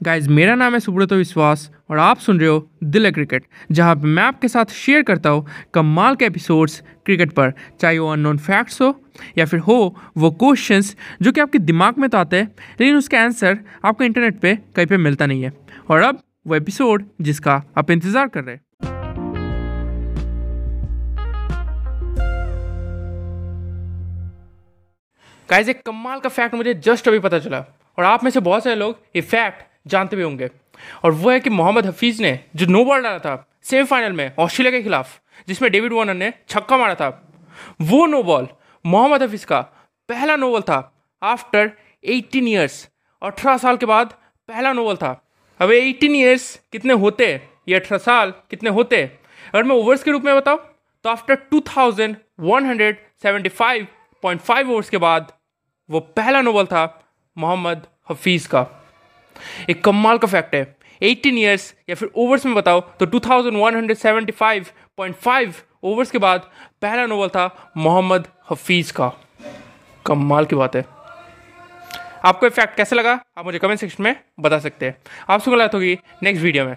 Guys मेरा नाम है सुब्रत विश्वास और आप सुन रहे हो दिल क्रिकेट, जहाँ मैं आपके साथ शेयर करता हूँ कमाल के एपिसोड्स क्रिकेट पर। चाहे वो अननोन फैक्ट्स हो या फिर हो वो क्वेश्चंस जो कि आपके दिमाग में तो आते हैं, लेकिन उसका आंसर आपको इंटरनेट पे कहीं पे मिलता नहीं है। और अब वो एपिसोड जिसका आप इंतज़ार कर रहे हैं। गाइज़ एक कमाल का फैक्ट मुझे जस्ट अभी पता चला और आप में से बहुत सारे लोग ये फैक्ट जानते भी होंगे। और वो है कि मोहम्मद हफीज़ ने जो नो बॉल डाला था सेमीफाइनल में ऑस्ट्रेलिया के खिलाफ, जिसमें डेविड वार्नर ने छक्का मारा था, वो नो बॉल मोहम्मद हफीज़ का पहला नो बॉल था आफ्टर 18 ईयर्स अठारह साल के बाद पहला नो बॉल था। अब एटीन ईयर्स कितने होते? ये अठारह साल कितने होते? अगर मैं ओवर्स के रूप में बताऊँ तो after two thousand one hundred seventy five point five overs के बाद वो पहला नो बॉल था मोहम्मद हफीज़ का। एक कमाल का फैक्ट है। 18 ईयर्स या फिर ओवर्स में बताओ तो 2175.5 ओवर्स के बाद पहला नोवल था मोहम्मद हफीज़ का। कमाल की बात है। आपको ये फैक्ट कैसे लगा? आप मुझे कमेंट सेक्शन में बता सकते हैं। आपसे मुलाकात होगी नेक्स्ट वीडियो में।